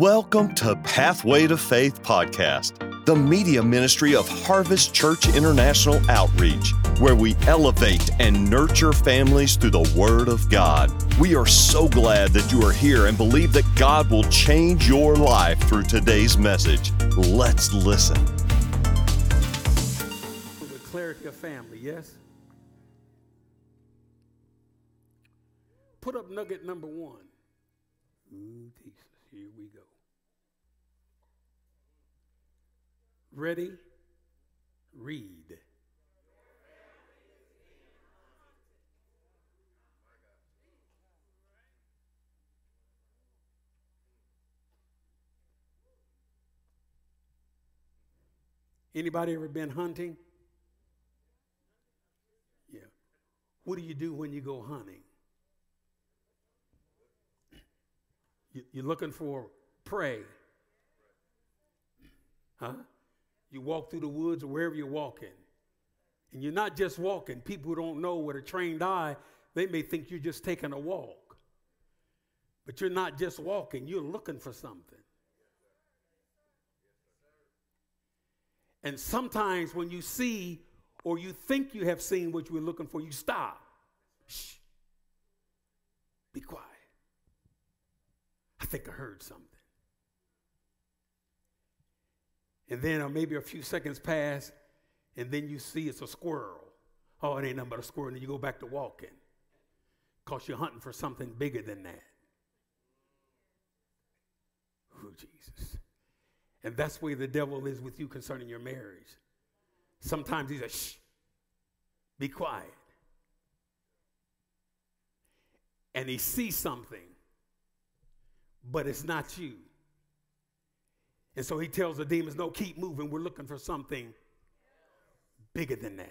Welcome to Pathway to Faith podcast, the media ministry of Harvest Church International Outreach, where we elevate and nurture families through the Word of God. We are so glad that you are here and believe that God will change your life through today's message. Let's listen. The clarity of family, yes? Put up nugget number one. Ooh, Jesus, here we go. Ready? Read. Anybody ever been hunting? Yeah. What do you do when you go hunting? You- You're looking for prey. Huh? You walk through the woods or wherever you're walking. And you're not just walking. People who don't know with a trained eye, they may think you're just taking a walk. But you're not just walking, you're looking for something. And sometimes when you see or you think you have seen what you were looking for, you stop. Shh. Be quiet. I think I heard something. And then uh, maybe a few seconds pass, and then you see it's a squirrel. Oh, it ain't nothing but a squirrel. And you go back to walking because you're hunting for something bigger than that. Oh, Jesus. And that's where the devil is with you concerning your marriage. Sometimes he's like, shh, be quiet. And he sees something, but it's not you. And so he tells the demons, no, keep moving. We're looking for something bigger than that.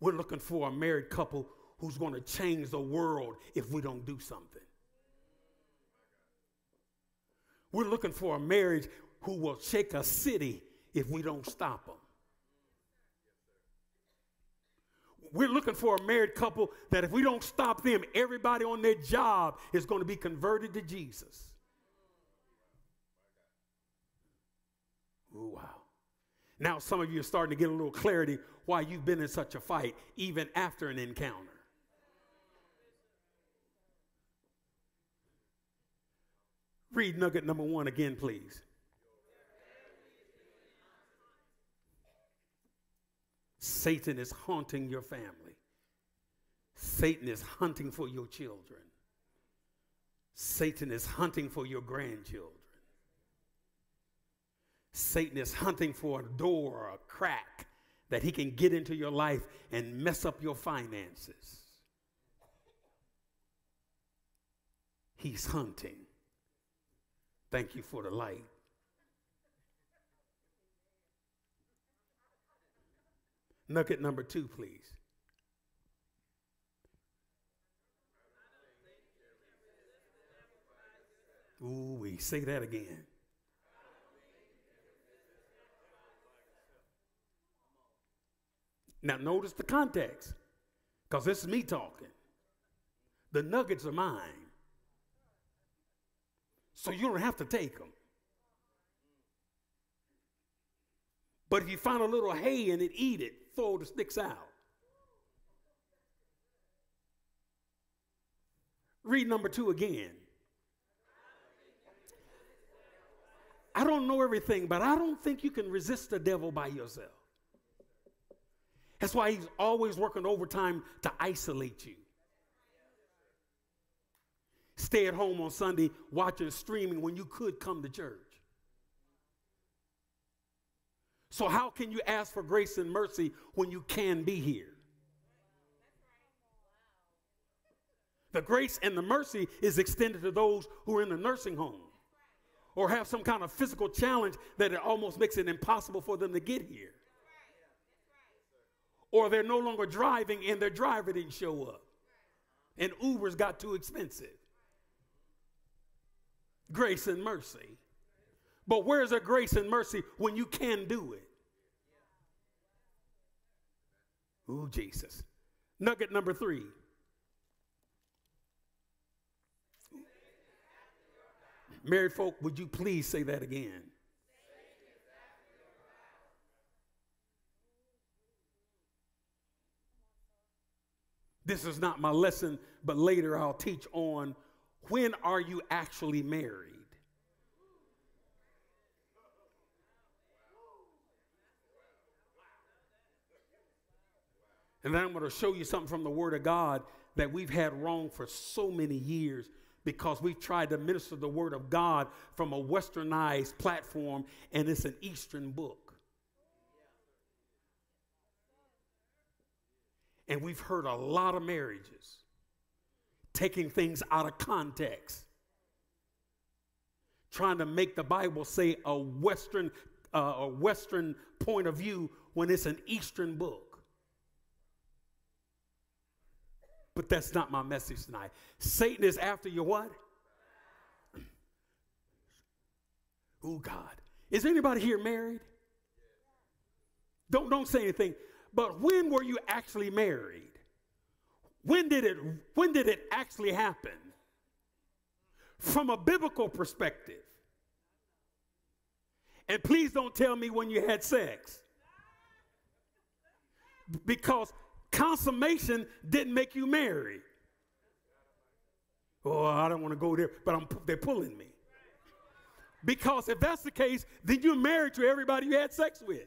We're looking for a married couple who's going to change the world if we don't do something. We're looking for a marriage who will shake a city if we don't stop them. We're looking for a married couple that if we don't stop them, everybody on their job is going to be converted to Jesus. Ooh, wow. Now, some of you are starting to get a little clarity why you've been in such a fight, even after an encounter. Read nugget number one again, please. Satan is haunting your family. Satan is hunting for your children. Satan is hunting for your grandchildren. Satan is hunting for a door or a crack that he can get into your life and mess up your finances. He's hunting. Thank you for the light. Nugget number two, please. Ooh, we say that again. Now, notice the context, because this is me talking. The nuggets are mine. So you don't have to take them. But if you find a little hay in it, eat it, throw the sticks out. Read number two again. I don't know everything, but I don't think you can resist the devil by yourself. That's why he's always working overtime to isolate you. Stay at home on Sunday watching streaming when you could come to church. So, how can you ask for grace and mercy when you can be here? The grace and the mercy is extended to those who are in the nursing home or have some kind of physical challenge that it almost makes it impossible for them to get here. Or they're no longer driving and their driver didn't show up. And Uber's got too expensive. Grace and mercy. But where's the grace and mercy when you can do it? Ooh, Jesus. Nugget number three. Married folk, would you please say that again? This is not my lesson, but later I'll teach on when are you actually married? And then I'm going to show you something from the Word of God that we've had wrong for so many years because we've tried to minister the Word of God from a westernized platform and it's an Eastern book. And we've heard a lot of marriages taking things out of context, trying to make the Bible say a Western, uh, a Western point of view when it's an Eastern book. But that's not my message tonight. Satan is after your what? Oh God. Is anybody here married? Don't don't say anything. But when were you actually married? When did it when did it actually happen? From a biblical perspective. And please don't tell me when you had sex. Because consummation didn't make you married. Oh, I don't want to go there, but I'm, they're pulling me. Because if that's the case, then you're married to everybody you had sex with.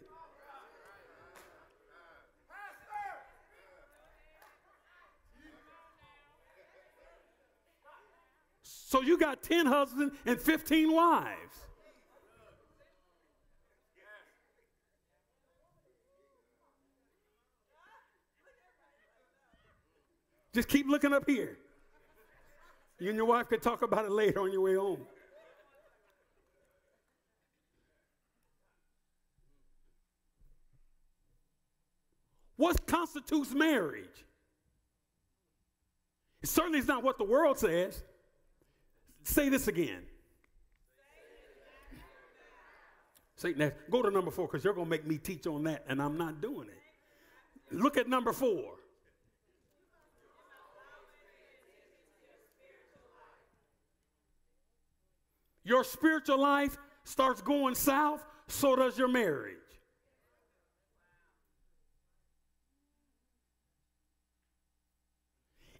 So you got 10 husbands and 15 wives. Just keep looking up here. You and your wife could talk about it later on your way home. What constitutes marriage? It certainly is not what the world says. Say this again. Say that. go to number four because you're going to make me teach on that, and I'm not doing it. Look at number four. Your spiritual life starts going south, so does your marriage.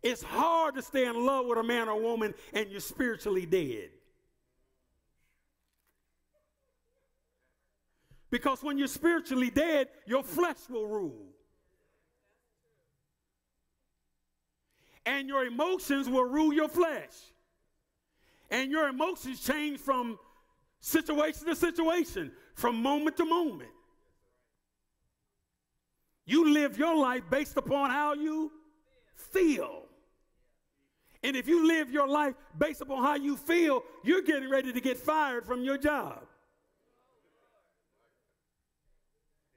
It's hard to stay in love with a man or woman and you're spiritually dead. Because when you're spiritually dead, your flesh will rule. And your emotions will rule your flesh and your emotions change from situation to situation, from moment to moment. You live your life based upon how you feel. And if you live your life based upon how you feel, you're getting ready to get fired from your job.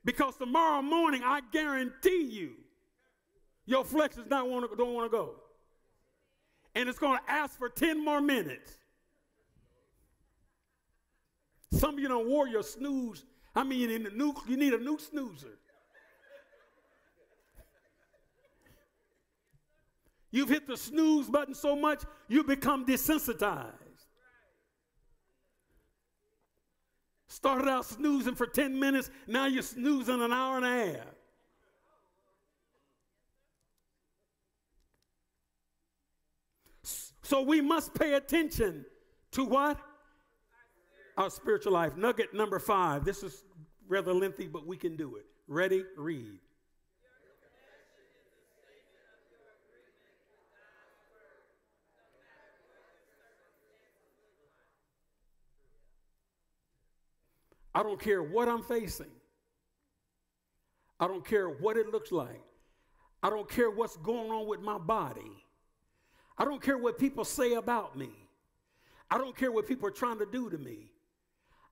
Because tomorrow morning, I guarantee you, your flesh does not want to, don't want to go. And it's going to ask for 10 more minutes. Some of you don't wore your snooze. I mean, in the new, you need a new snoozer. You've hit the snooze button so much, you become desensitized. Started out snoozing for 10 minutes, now you're snoozing an hour and a half. So we must pay attention to what? Our spiritual life. Nugget number five. This is rather lengthy, but we can do it. Ready? Read. I don't care what I'm facing. I don't care what it looks like. I don't care what's going on with my body. I don't care what people say about me. I don't care what people are trying to do to me.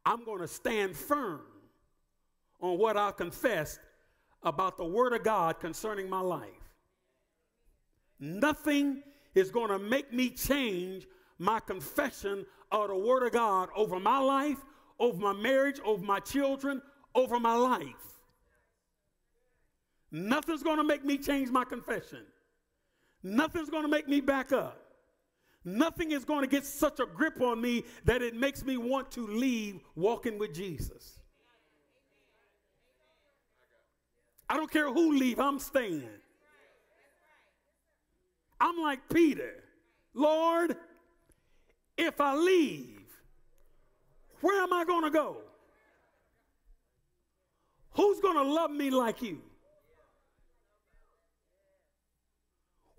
I'm going to stand firm on what I confessed about the Word of God concerning my life. Nothing is going to make me change my confession of the Word of God over my life, over my marriage, over my children, over my life. Nothing's going to make me change my confession. Nothing's going to make me back up. Nothing is going to get such a grip on me that it makes me want to leave walking with Jesus. I don't care who leave, I'm staying. I'm like Peter. Lord, if I leave, where am I going to go? Who's going to love me like you?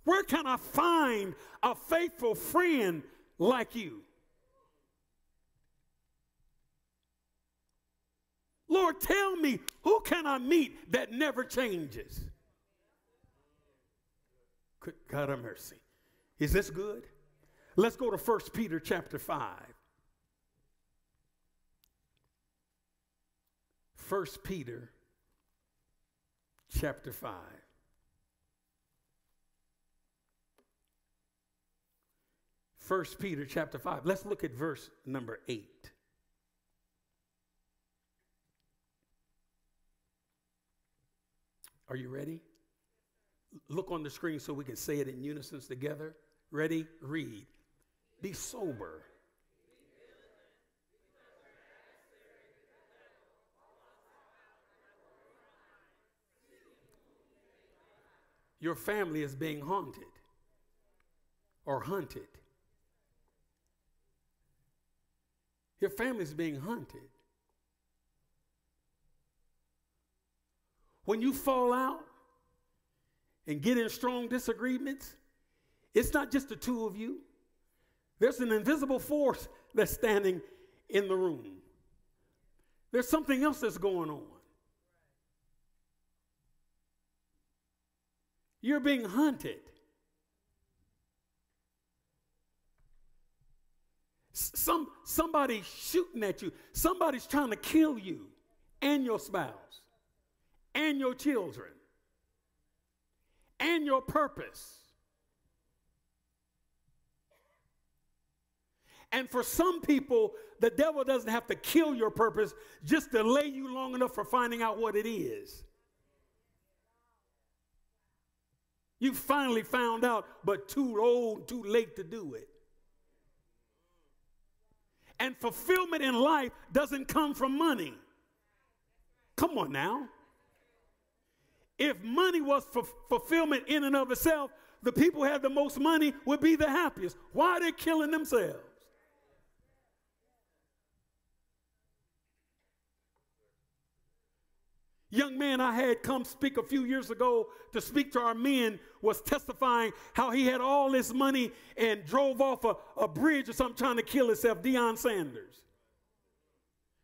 Where can I find a faithful friend like you? Lord, tell me, who can I meet that never changes? Good God of mercy. Is this good? Let's go to 1 Peter chapter 5. 1 Peter chapter 5. 1 Peter chapter 5. Let's look at verse number 8. Are you ready? Look on the screen so we can say it in unison together. Ready? Read. Be sober. Your family is being haunted or hunted. Your family is being hunted. When you fall out and get in strong disagreements, it's not just the two of you. There's an invisible force that's standing in the room. There's something else that's going on. You're being hunted. Some, somebody's shooting at you. Somebody's trying to kill you and your spouse and your children and your purpose. And for some people, the devil doesn't have to kill your purpose, just delay you long enough for finding out what it is. You finally found out, but too old, too late to do it. And fulfillment in life doesn't come from money. Come on now. If money was fulfillment in and of itself, the people who had the most money would be the happiest. Why are they killing themselves? Young man I had come speak a few years ago to speak to our men was testifying how he had all this money and drove off a, a bridge or something trying to kill himself. Deion Sanders.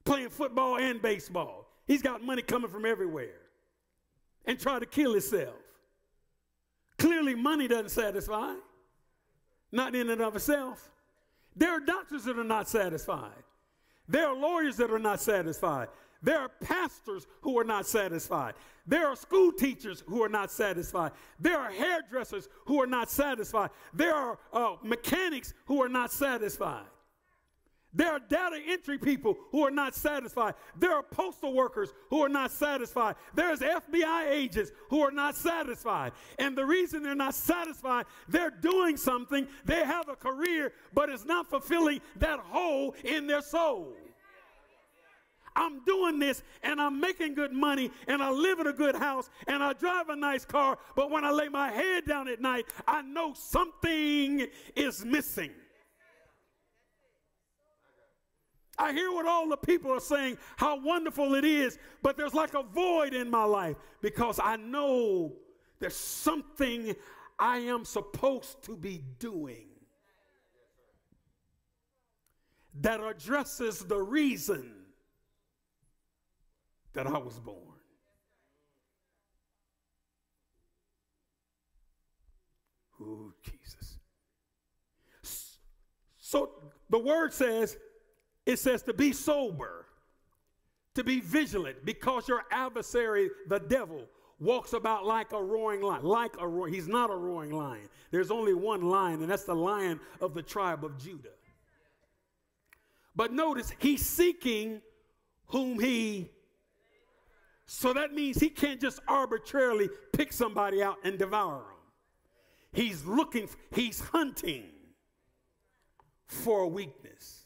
Playing football and baseball. He's got money coming from everywhere. And tried to kill himself. Clearly, money doesn't satisfy. Not in and of itself. There are doctors that are not satisfied. There are lawyers that are not satisfied. There are pastors who are not satisfied. There are school teachers who are not satisfied. There are hairdressers who are not satisfied. There are uh, mechanics who are not satisfied. There are data entry people who are not satisfied. There are postal workers who are not satisfied. There's FBI agents who are not satisfied. And the reason they're not satisfied, they're doing something, they have a career, but it's not fulfilling that hole in their soul. I'm doing this and I'm making good money and I live in a good house and I drive a nice car, but when I lay my head down at night, I know something is missing. I hear what all the people are saying, how wonderful it is, but there's like a void in my life because I know there's something I am supposed to be doing that addresses the reason that I was born. Oh, Jesus. So the word says, it says to be sober, to be vigilant, because your adversary, the devil, walks about like a roaring lion. Like a roaring, he's not a roaring lion. There's only one lion, and that's the lion of the tribe of Judah. But notice, he's seeking whom he so that means he can't just arbitrarily pick somebody out and devour them. He's looking, he's hunting. for a weakness.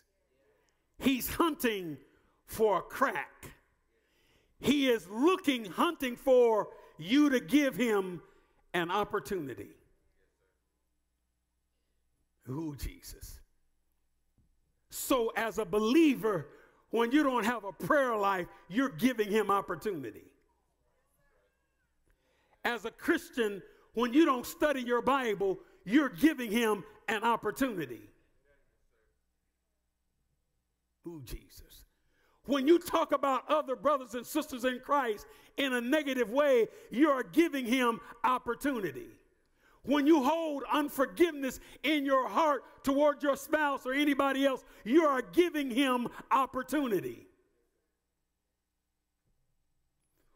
He's hunting for a crack. He is looking, hunting for you to give him an opportunity. Ooh, Jesus. So, as a believer, when you don't have a prayer life, you're giving him opportunity. As a Christian, when you don't study your Bible, you're giving him an opportunity. Ooh, Jesus. When you talk about other brothers and sisters in Christ in a negative way, you are giving him opportunity. When you hold unforgiveness in your heart toward your spouse or anybody else, you are giving him opportunity.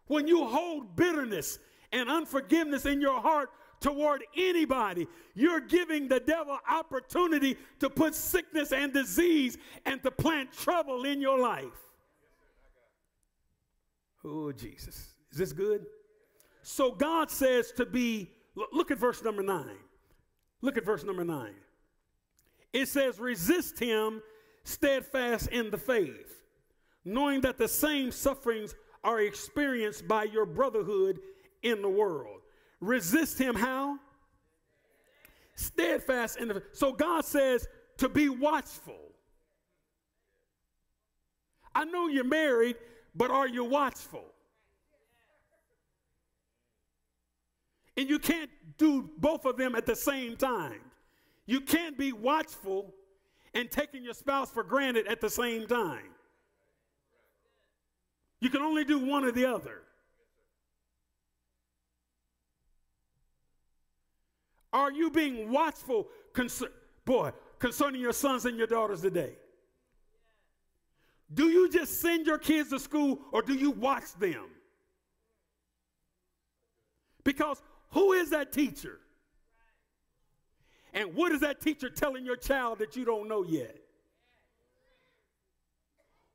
When you hold bitterness and unforgiveness in your heart toward anybody, you're giving the devil opportunity to put sickness and disease and to plant trouble in your life. Oh, Jesus. Is this good? So God says to be, look at verse number nine. Look at verse number nine. It says, resist him steadfast in the faith, knowing that the same sufferings are experienced by your brotherhood in the world. Resist him how? Steadfast in the so God says to be watchful. I know you're married, but are you watchful? And you can't do both of them at the same time. You can't be watchful and taking your spouse for granted at the same time. You can only do one or the other. Are you being watchful, concern, boy, concerning your sons and your daughters today? Do you just send your kids to school or do you watch them? Because who is that teacher? And what is that teacher telling your child that you don't know yet?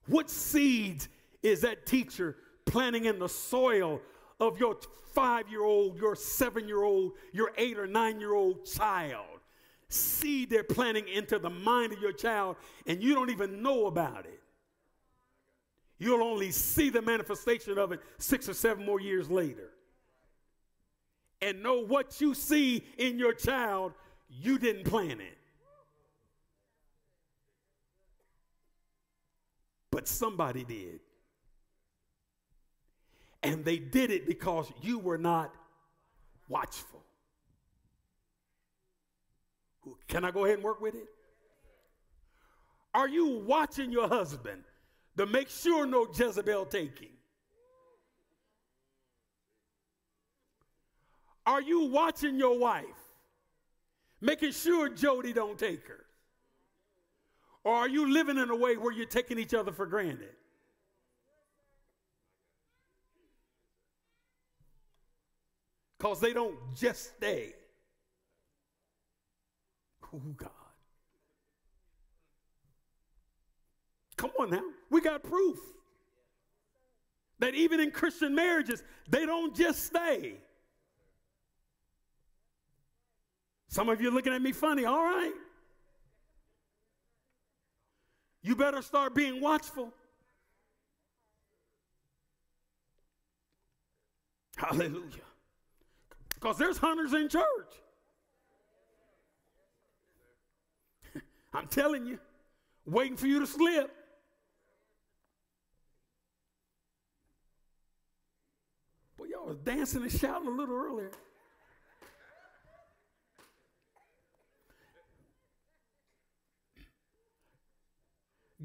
What seeds is that teacher planting in the soil of your five year old, your seven year old, your eight or nine year old child. Seed they're planting into the mind of your child, and you don't even know about it. You'll only see the manifestation of it six or seven more years later. And know what you see in your child, you didn't plan it. But somebody did. And they did it because you were not watchful. Can I go ahead and work with it? Are you watching your husband to make sure no Jezebel taking? Are you watching your wife, making sure Jody don't take her? Or are you living in a way where you're taking each other for granted? because they don't just stay. Oh, God. Come on now. We got proof that even in Christian marriages, they don't just stay. Some of you are looking at me funny, all right. You better start being watchful. Hallelujah. Because there's hunters in church. I'm telling you, waiting for you to slip. Boy, y'all was dancing and shouting a little earlier.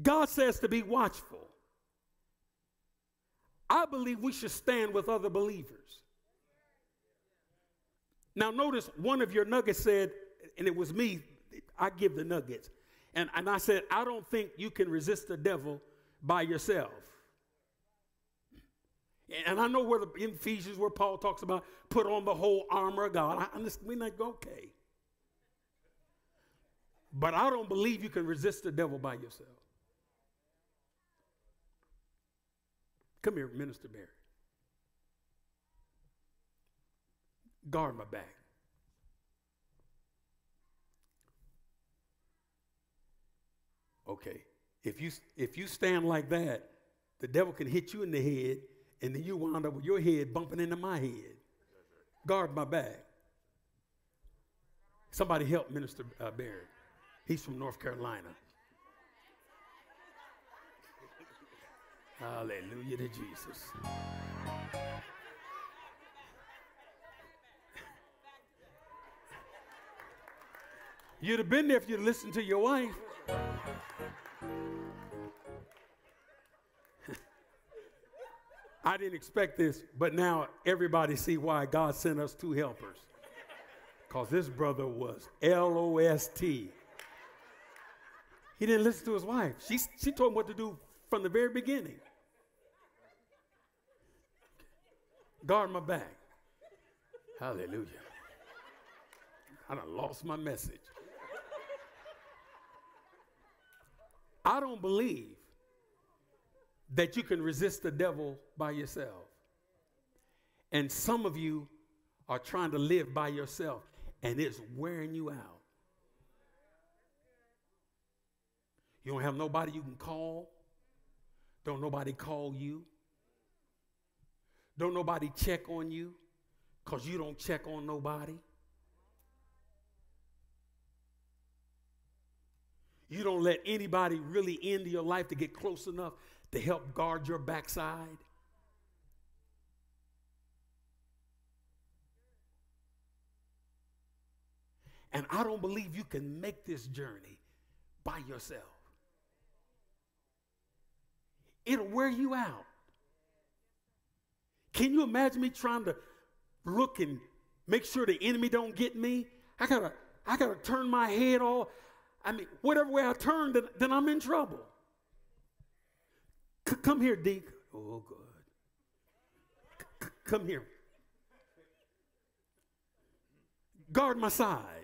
God says to be watchful. I believe we should stand with other believers. Now, notice one of your nuggets said, and it was me, I give the nuggets. And, and I said, I don't think you can resist the devil by yourself. And I know where the Ephesians where Paul talks about put on the whole armor of God. I understand we're like okay. But I don't believe you can resist the devil by yourself. Come here, Minister Barry. guard my back. Okay. If you if you stand like that, the devil can hit you in the head, and then you wind up with your head bumping into my head. Guard my back. Somebody help Minister uh, Barrett. He's from North Carolina. Hallelujah to Jesus. You'd have been there if you'd listened to your wife. I didn't expect this, but now everybody see why God sent us two helpers. Because this brother was L O S T. He didn't listen to his wife. She, she told him what to do from the very beginning. Guard my back. Hallelujah. I done lost my message. I don't believe that you can resist the devil by yourself. And some of you are trying to live by yourself, and it's wearing you out. You don't have nobody you can call. Don't nobody call you. Don't nobody check on you because you don't check on nobody. You don't let anybody really into your life to get close enough to help guard your backside. And I don't believe you can make this journey by yourself. It'll wear you out. Can you imagine me trying to look and make sure the enemy don't get me? I gotta, I gotta turn my head off. I mean, whatever way I turn, then, then I'm in trouble. C- come here, Deke. Oh, good. C- come here. Guard my side.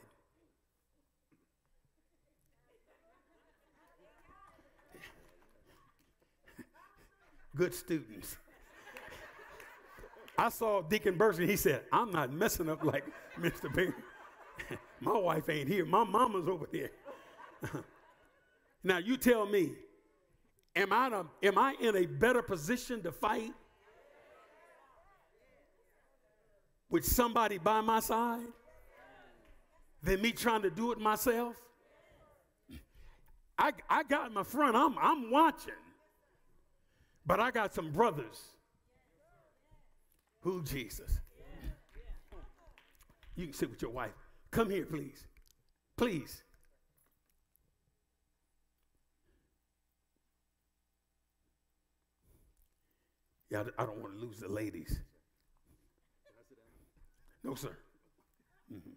Good students. I saw Deacon Burson. He said, I'm not messing up like Mr. Perry. My wife ain't here. My mama's over there. now you tell me, am I, a, am I in a better position to fight with somebody by my side than me trying to do it myself? I, I got my front, I'm, I'm watching. But I got some brothers. Who Jesus? You can sit with your wife. Come here, please. Please. Yeah, I don't want to lose the ladies. No, sir. Mm-hmm.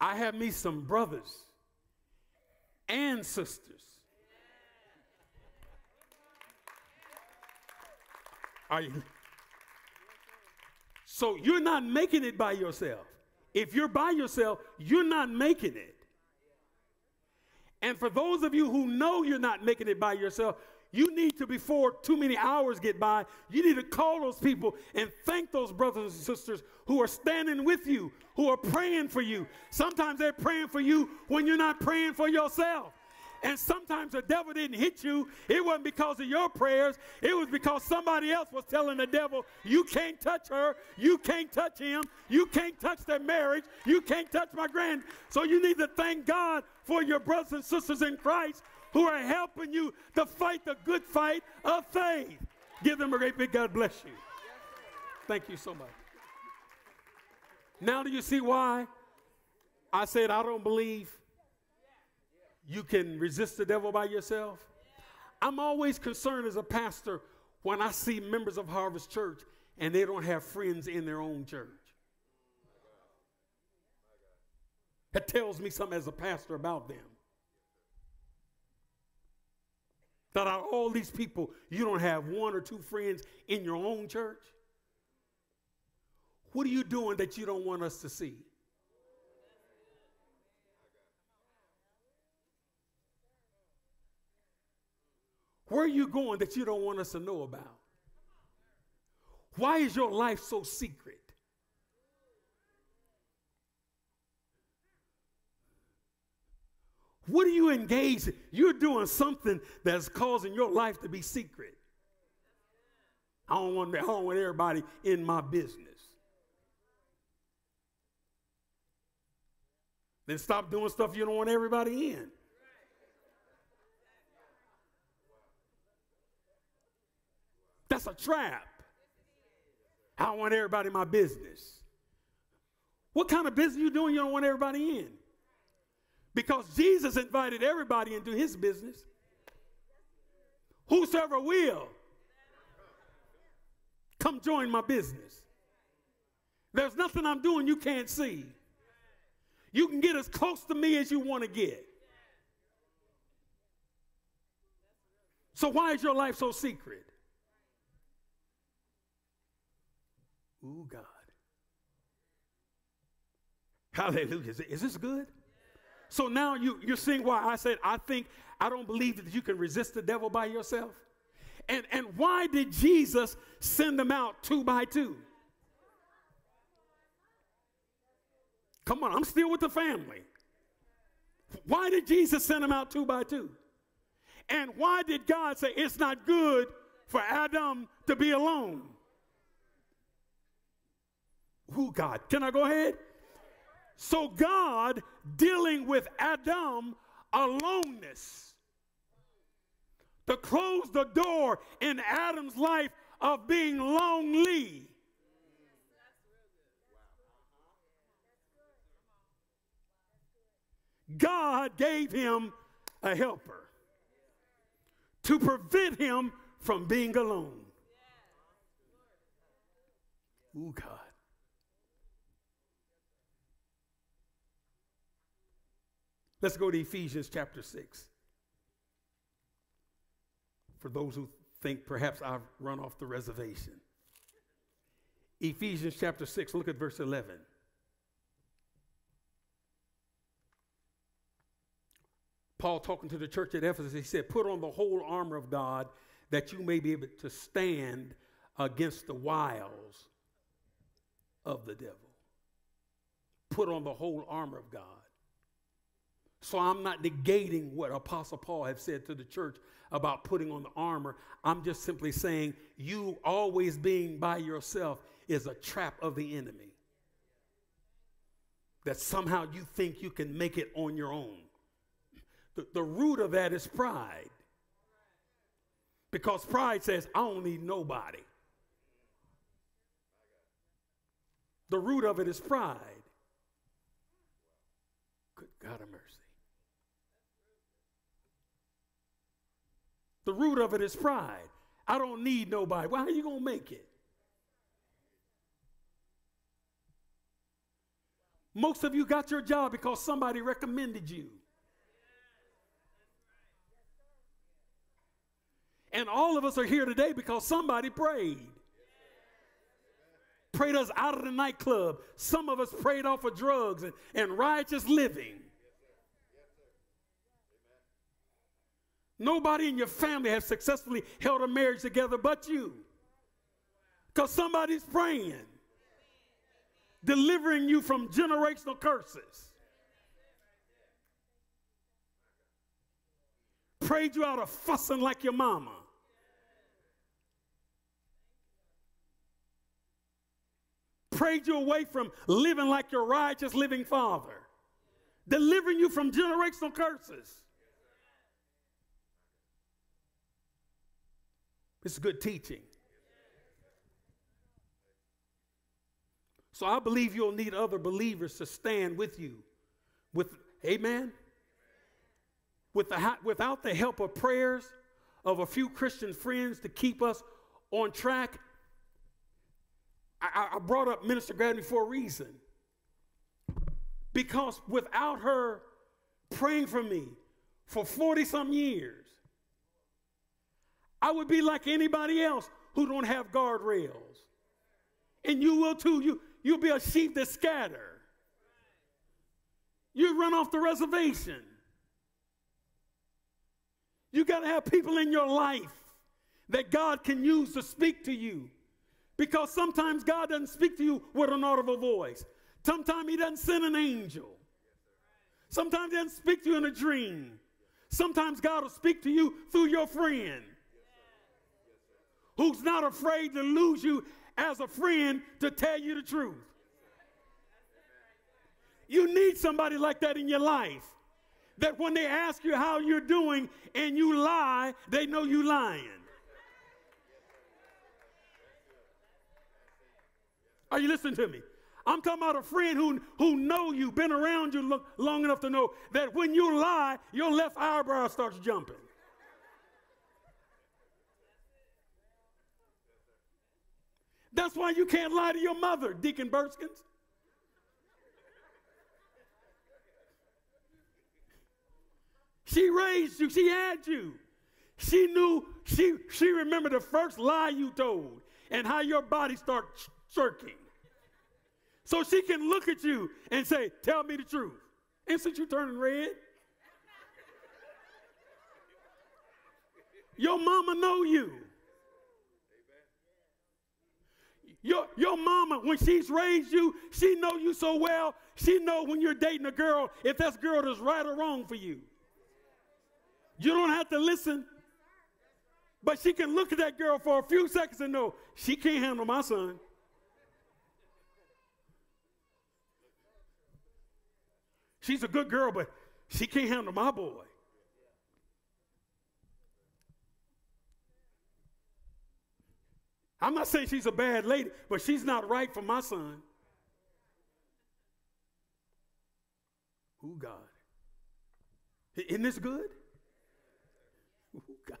I have me some brothers and sisters. Are you? So you're not making it by yourself. If you're by yourself, you're not making it. And for those of you who know you're not making it by yourself, you need to, before too many hours get by, you need to call those people and thank those brothers and sisters who are standing with you, who are praying for you. Sometimes they're praying for you when you're not praying for yourself. And sometimes the devil didn't hit you. It wasn't because of your prayers. It was because somebody else was telling the devil, you can't touch her. You can't touch him. You can't touch their marriage. You can't touch my grand. So you need to thank God for your brothers and sisters in Christ who are helping you to fight the good fight of faith. Give them a great big God bless you. Thank you so much. Now, do you see why I said I don't believe you can resist the devil by yourself? I'm always concerned as a pastor when I see members of Harvest Church and they don't have friends in their own church. That tells me something as a pastor about them. That out of all these people, you don't have one or two friends in your own church? What are you doing that you don't want us to see? Where are you going that you don't want us to know about? Why is your life so secret? What are you engaged in? You're doing something that's causing your life to be secret. I don't want, I don't want everybody in my business. Then stop doing stuff you don't want everybody in. That's a trap. I don't want everybody in my business. What kind of business you doing you don't want everybody in? Because Jesus invited everybody into his business. Whosoever will, come join my business. There's nothing I'm doing you can't see. You can get as close to me as you want to get. So, why is your life so secret? Ooh, God. Hallelujah. Is this good? So now you, you're seeing why I said, I think, I don't believe that you can resist the devil by yourself. And, and why did Jesus send them out two by two? Come on, I'm still with the family. Why did Jesus send them out two by two? And why did God say it's not good for Adam to be alone? Who God? Can I go ahead? So God dealing with Adam aloneness to close the door in Adam's life of being lonely. God gave him a helper to prevent him from being alone. Ooh, God. Let's go to Ephesians chapter 6. For those who think perhaps I've run off the reservation. Ephesians chapter 6, look at verse 11. Paul talking to the church at Ephesus, he said, Put on the whole armor of God that you may be able to stand against the wiles of the devil. Put on the whole armor of God. So I'm not negating what Apostle Paul has said to the church about putting on the armor. I'm just simply saying you always being by yourself is a trap of the enemy. That somehow you think you can make it on your own. The, the root of that is pride. Because pride says, I don't need nobody. The root of it is pride. Good God of mercy. The root of it is pride. I don't need nobody. Well, how are you going to make it? Most of you got your job because somebody recommended you. And all of us are here today because somebody prayed. Prayed us out of the nightclub. Some of us prayed off of drugs and, and righteous living. Nobody in your family has successfully held a marriage together but you. Because somebody's praying, delivering you from generational curses. Prayed you out of fussing like your mama. Prayed you away from living like your righteous living father. Delivering you from generational curses. It's good teaching. So I believe you'll need other believers to stand with you. With amen. With the, without the help of prayers of a few Christian friends to keep us on track, I, I brought up Minister Gradney for a reason. Because without her praying for me for 40 some years, I would be like anybody else who don't have guardrails. And you will too. You, you'll be a sheep that scatter. You run off the reservation. You got to have people in your life that God can use to speak to you. Because sometimes God doesn't speak to you with an audible voice. Sometimes He doesn't send an angel. Sometimes He doesn't speak to you in a dream. Sometimes God will speak to you through your friend who's not afraid to lose you as a friend to tell you the truth. You need somebody like that in your life. That when they ask you how you're doing and you lie, they know you lying. Are you listening to me? I'm talking about a friend who, who know you, been around you lo- long enough to know that when you lie, your left eyebrow starts jumping. That's why you can't lie to your mother, Deacon Burskins. She raised you, she had you. She knew, she, she remembered the first lie you told and how your body starts jerking. So she can look at you and say, Tell me the truth. And since you turning red, your mama know you. Your, your mama, when she's raised you, she know you so well, she know when you're dating a girl, if that girl is right or wrong for you. You don't have to listen. But she can look at that girl for a few seconds and know she can't handle my son. She's a good girl, but she can't handle my boy. I'm not saying she's a bad lady, but she's not right for my son. Who God? Isn't this good? Who God?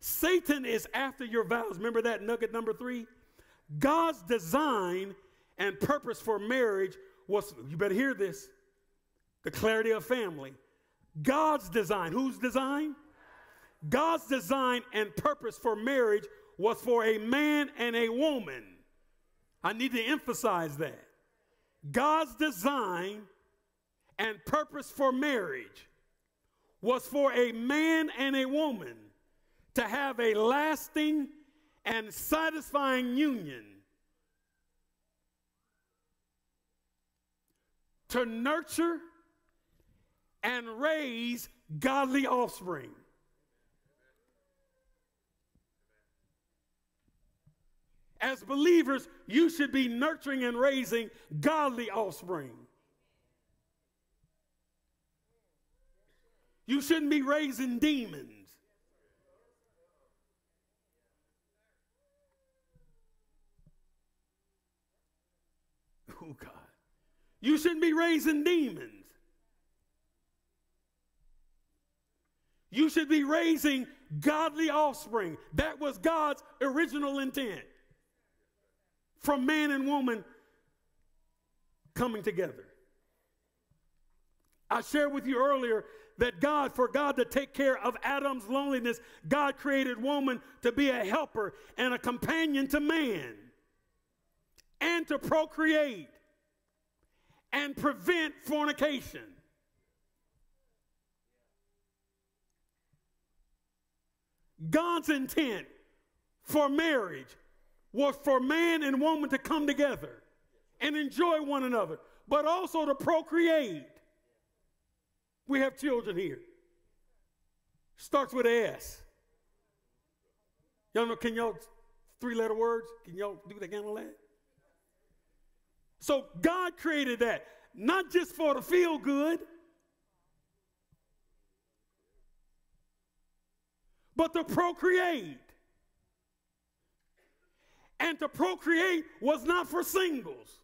Satan is after your vows. Remember that nugget number three? God's design and purpose for marriage was, you better hear this, the clarity of family. God's design, whose design? God's design and purpose for marriage was for a man and a woman. I need to emphasize that. God's design and purpose for marriage was for a man and a woman to have a lasting and satisfying union, to nurture and raise godly offspring. As believers, you should be nurturing and raising godly offspring. You shouldn't be raising demons. Oh, God. You shouldn't be raising demons. You should be raising godly offspring. That was God's original intent from man and woman coming together. I shared with you earlier that God, for God to take care of Adam's loneliness, God created woman to be a helper and a companion to man and to procreate and prevent fornication. God's intent for marriage was for man and woman to come together and enjoy one another, but also to procreate. We have children here. Starts with S. Y'all know, can y'all, three letter words? Can y'all do that? Handle that? So God created that, not just for the feel good, but to procreate. And to procreate was not for singles.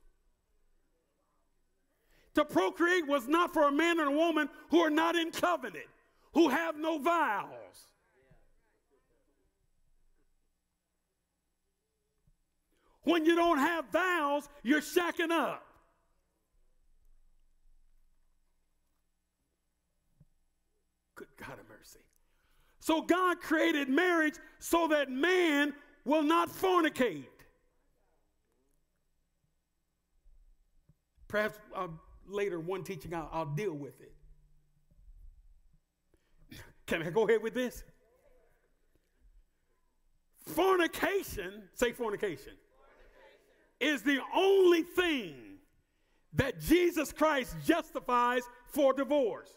To procreate was not for a man and a woman who are not in covenant, who have no vows. When you don't have vows, you're shacking up. Good God of mercy. So God created marriage so that man will not fornicate. Perhaps uh, later, one teaching, I'll, I'll deal with it. Can I go ahead with this? Fornication, say fornication, fornication, is the only thing that Jesus Christ justifies for divorce.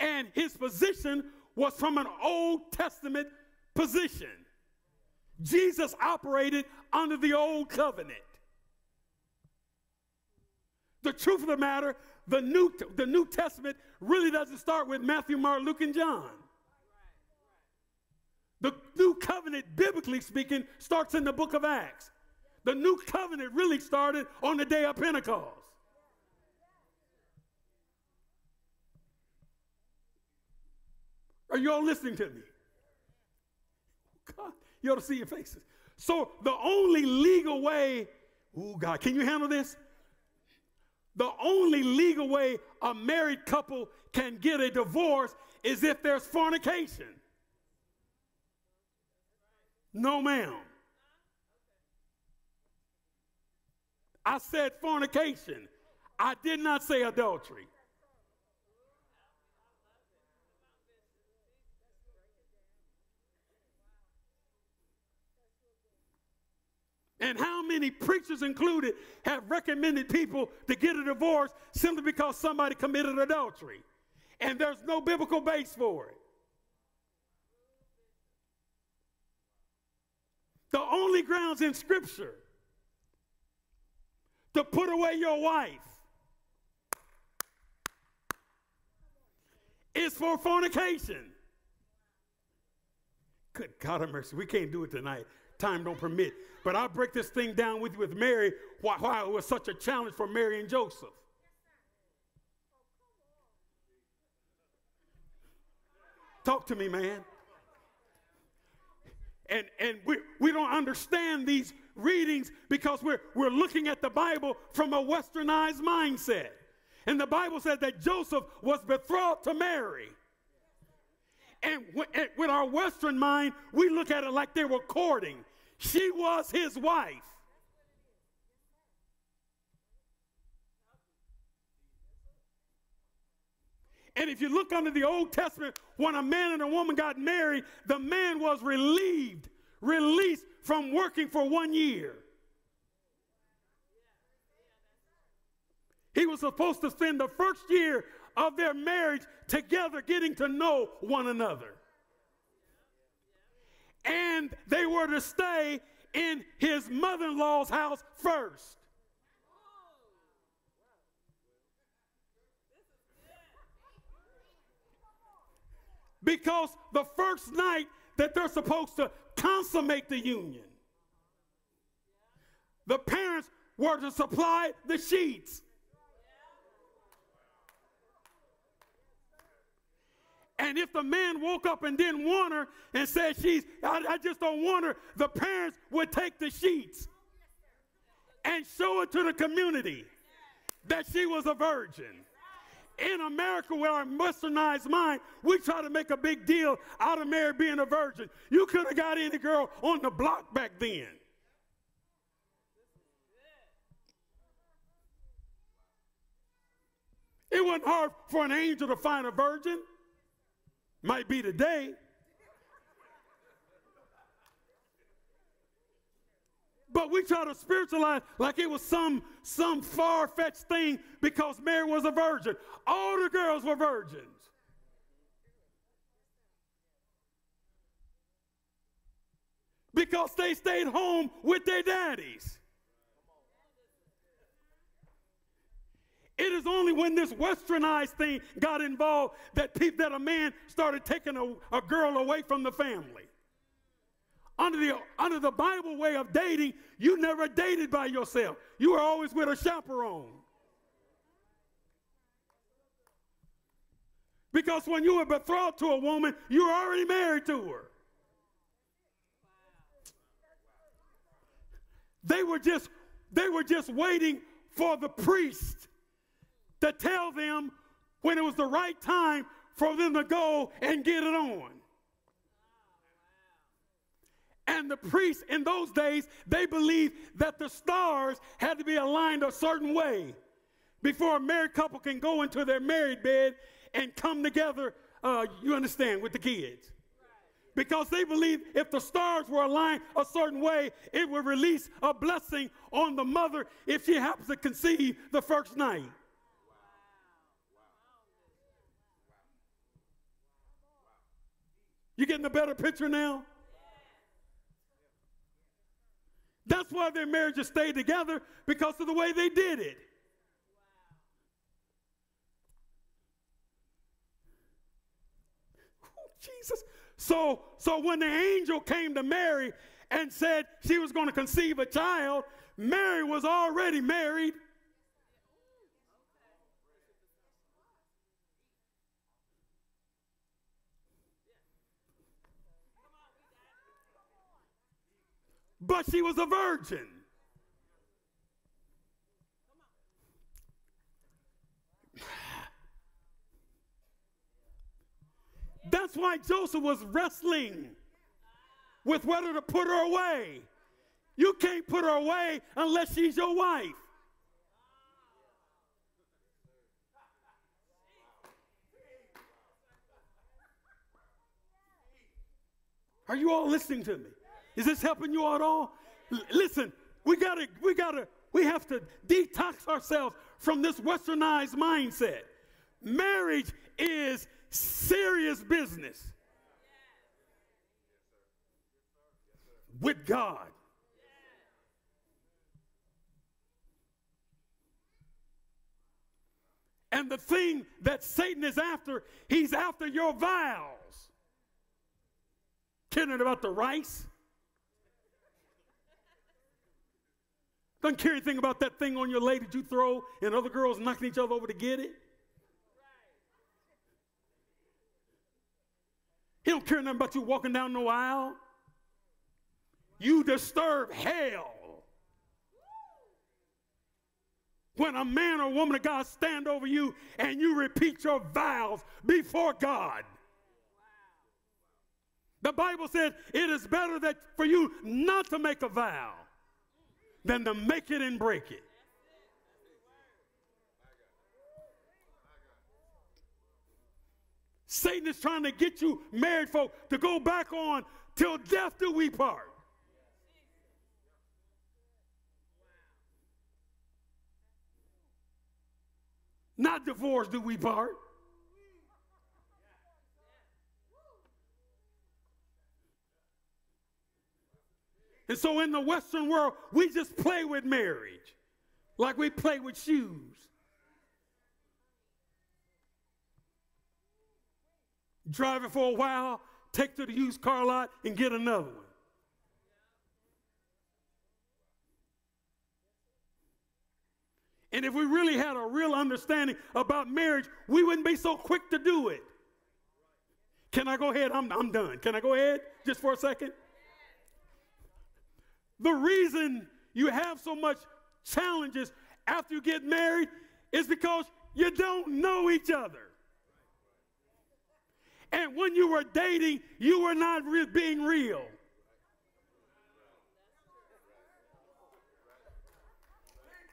And his position was from an Old Testament position. Jesus operated under the Old Covenant. The truth of the matter, the New, the New Testament really doesn't start with Matthew, Mark, Luke, and John. The New Covenant, biblically speaking, starts in the book of Acts. The New Covenant really started on the day of Pentecost. Are you all listening to me? God, you ought to see your faces. So the only legal way, oh God, can you handle this? The only legal way a married couple can get a divorce is if there's fornication. No, ma'am. I said fornication. I did not say adultery. And how many preachers included have recommended people to get a divorce simply because somebody committed adultery? And there's no biblical base for it. The only grounds in Scripture to put away your wife is for fornication. Good God of mercy, we can't do it tonight. Time don't permit. But I'll break this thing down with you with Mary, why, why it was such a challenge for Mary and Joseph. Talk to me, man. And, and we, we don't understand these readings because we're, we're looking at the Bible from a westernized mindset. And the Bible says that Joseph was betrothed to Mary. And with our Western mind, we look at it like they were courting. She was his wife. And if you look under the Old Testament, when a man and a woman got married, the man was relieved, released from working for one year. He was supposed to spend the first year of their marriage together getting to know one another. And they were to stay in his mother in law's house first. Because the first night that they're supposed to consummate the union, the parents were to supply the sheets. And if the man woke up and didn't want her and said, she's, I, I just don't want her, the parents would take the sheets and show it to the community that she was a virgin. In America, with our westernized mind, we try to make a big deal out of Mary being a virgin. You could have got any girl on the block back then. It wasn't hard for an angel to find a virgin. Might be today. But we try to spiritualize like it was some, some far fetched thing because Mary was a virgin. All the girls were virgins. Because they stayed home with their daddies. It is only when this westernized thing got involved that, that a man started taking a, a girl away from the family. Under the, under the Bible way of dating, you never dated by yourself. You were always with a chaperone. Because when you were betrothed to a woman, you were already married to her. They were just, they were just waiting for the priest to tell them when it was the right time for them to go and get it on. And the priests in those days, they believed that the stars had to be aligned a certain way before a married couple can go into their married bed and come together, uh, you understand, with the kids. because they believe if the stars were aligned a certain way, it would release a blessing on the mother if she happens to conceive the first night. You getting a better picture now? That's why their marriages stayed together because of the way they did it. Jesus. So, so when the angel came to Mary and said she was going to conceive a child, Mary was already married. But she was a virgin. That's why Joseph was wrestling with whether to put her away. You can't put her away unless she's your wife. Are you all listening to me? Is this helping you at all? L- listen, we gotta, we gotta, we have to detox ourselves from this westernized mindset. Marriage is serious business with God. And the thing that Satan is after, he's after your vows. Kidding about the rice. Doesn't care anything about that thing on your leg that you throw and other girls knocking each other over to get it. He don't care nothing about you walking down no aisle. You disturb hell. When a man or woman of God stand over you and you repeat your vows before God. The Bible said it is better that for you not to make a vow than to make it and break it. Satan is trying to get you married folk to go back on till death do we part. Not divorce do we part. And so in the Western world, we just play with marriage like we play with shoes. drive it for a while, take to the used car lot, and get another one. And if we really had a real understanding about marriage, we wouldn't be so quick to do it. Can I go ahead? I'm, I'm done. Can I go ahead just for a second? The reason you have so much challenges after you get married is because you don't know each other. And when you were dating, you were not re- being real.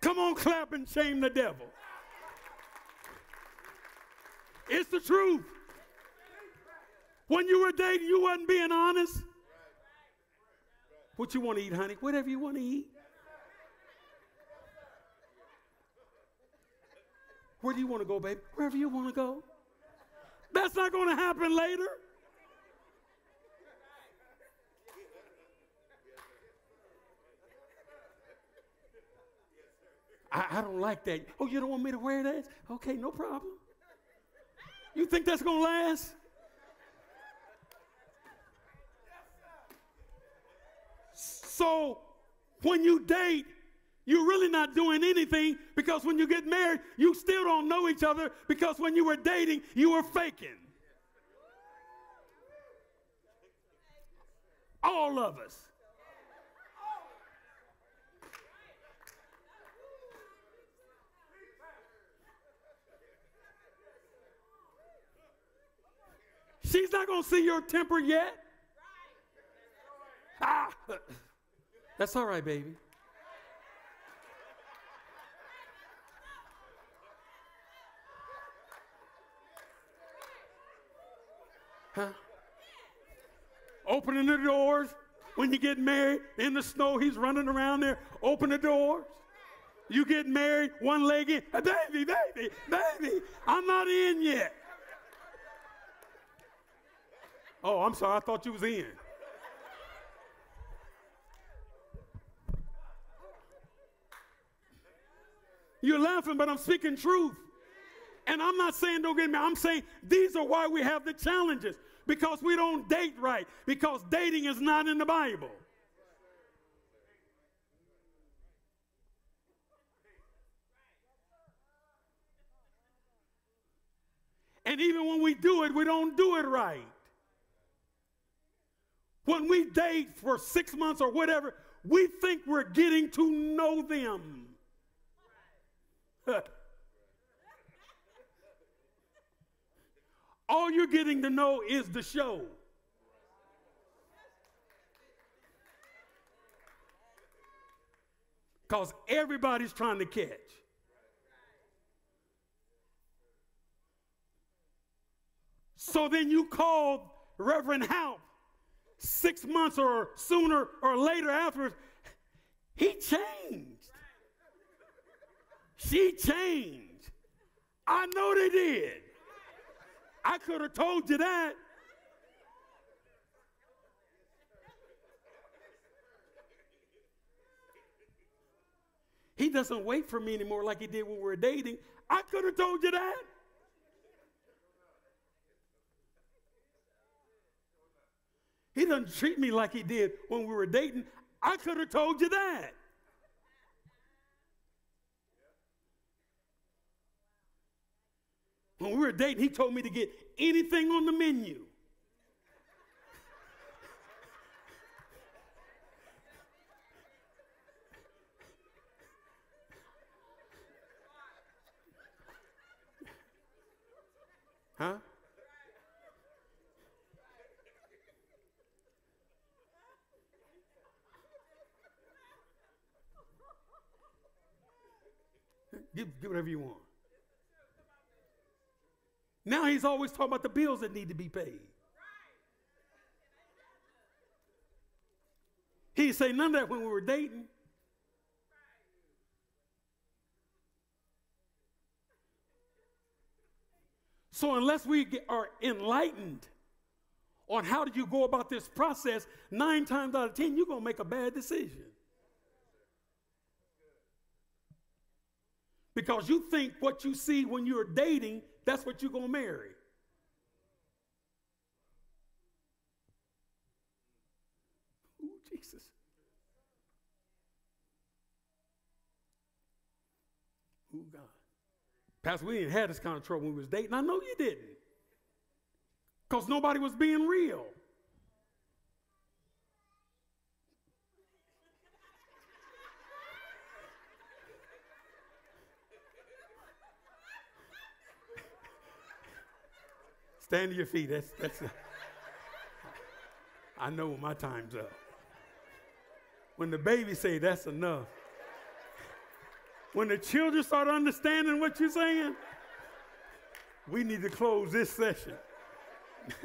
Come on, clap and shame the devil. It's the truth. When you were dating, you wasn't being honest. What you want to eat, honey? Whatever you want to eat. Where do you want to go, baby? Wherever you want to go. That's not going to happen later. I, I, don't like that. Oh, you don't want me to wear that? Okay, no problem. You think that's going to last? So, when you date, you're really not doing anything because when you get married, you still don't know each other because when you were dating, you were faking. All of us. She's not going to see your temper yet. Ah, that's all right, baby. Huh? opening the doors when you get married. In the snow, he's running around there, open the doors. You get married, one leg in, baby, baby, baby, I'm not in yet. Oh, I'm sorry, I thought you was in. You're laughing, but I'm speaking truth. And I'm not saying don't get me, I'm saying these are why we have the challenges. Because we don't date right. Because dating is not in the Bible. And even when we do it, we don't do it right. When we date for six months or whatever, we think we're getting to know them. All you're getting to know is the show. Because everybody's trying to catch. So then you called Reverend Halp six months or sooner or later afterwards. He changed. She changed. I know they did. I could have told you that. He doesn't wait for me anymore like he did when we were dating. I could have told you that. He doesn't treat me like he did when we were dating. I could have told you that. When we were dating, he told me to get anything on the menu. huh? Give, give whatever you want. Now he's always talking about the bills that need to be paid. He didn't say none of that when we were dating. So unless we get, are enlightened on how do you go about this process, nine times out of ten, you're going to make a bad decision. Because you think what you see when you're dating, that's what you're going to marry. Ooh, Jesus. Ooh, God. Pastor, we didn't have this kind of trouble when we was dating. I know you didn't. Because nobody was being real. Stand to your feet. That's, that's a, I know my time's up. When the baby say that's enough, when the children start understanding what you're saying, we need to close this session.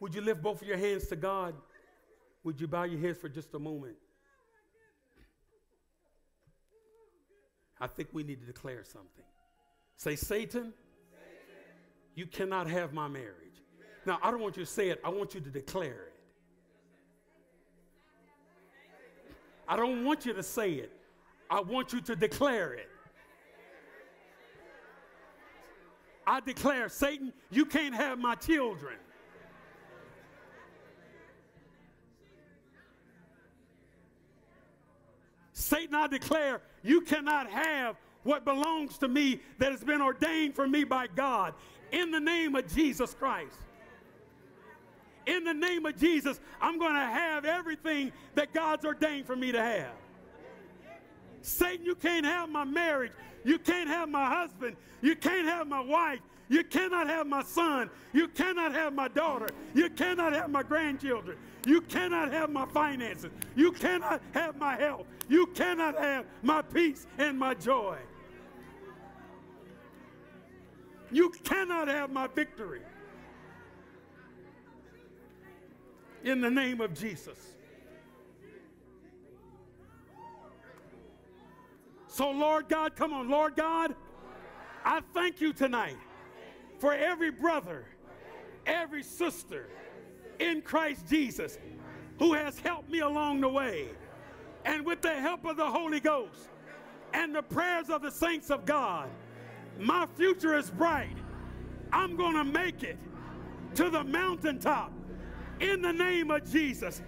Would you lift both of your hands to God? Would you bow your heads for just a moment? I think we need to declare something. Say, Satan, Satan, you cannot have my marriage. Now, I don't want you to say it, I want you to declare it. I don't want you to say it, I want you to declare it. I declare, Satan, you can't have my children. Satan, I declare, you cannot have what belongs to me that has been ordained for me by God in the name of Jesus Christ. In the name of Jesus, I'm going to have everything that God's ordained for me to have. Satan, you can't have my marriage. You can't have my husband. You can't have my wife. You cannot have my son. You cannot have my daughter. You cannot have my grandchildren. You cannot have my finances. You cannot have my health. You cannot have my peace and my joy. You cannot have my victory. In the name of Jesus. So, Lord God, come on, Lord God, I thank you tonight for every brother, every sister in Christ Jesus who has helped me along the way. And with the help of the Holy Ghost and the prayers of the saints of God, my future is bright. I'm going to make it to the mountaintop in the name of Jesus.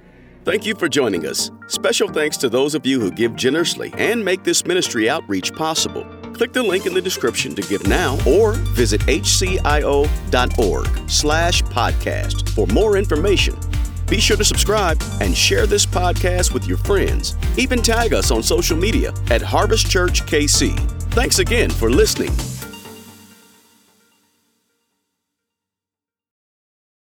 Thank you for joining us. Special thanks to those of you who give generously and make this ministry outreach possible. Click the link in the description to give now or visit hcio.org slash podcast for more information. Be sure to subscribe and share this podcast with your friends. Even tag us on social media at Harvest Church KC. Thanks again for listening.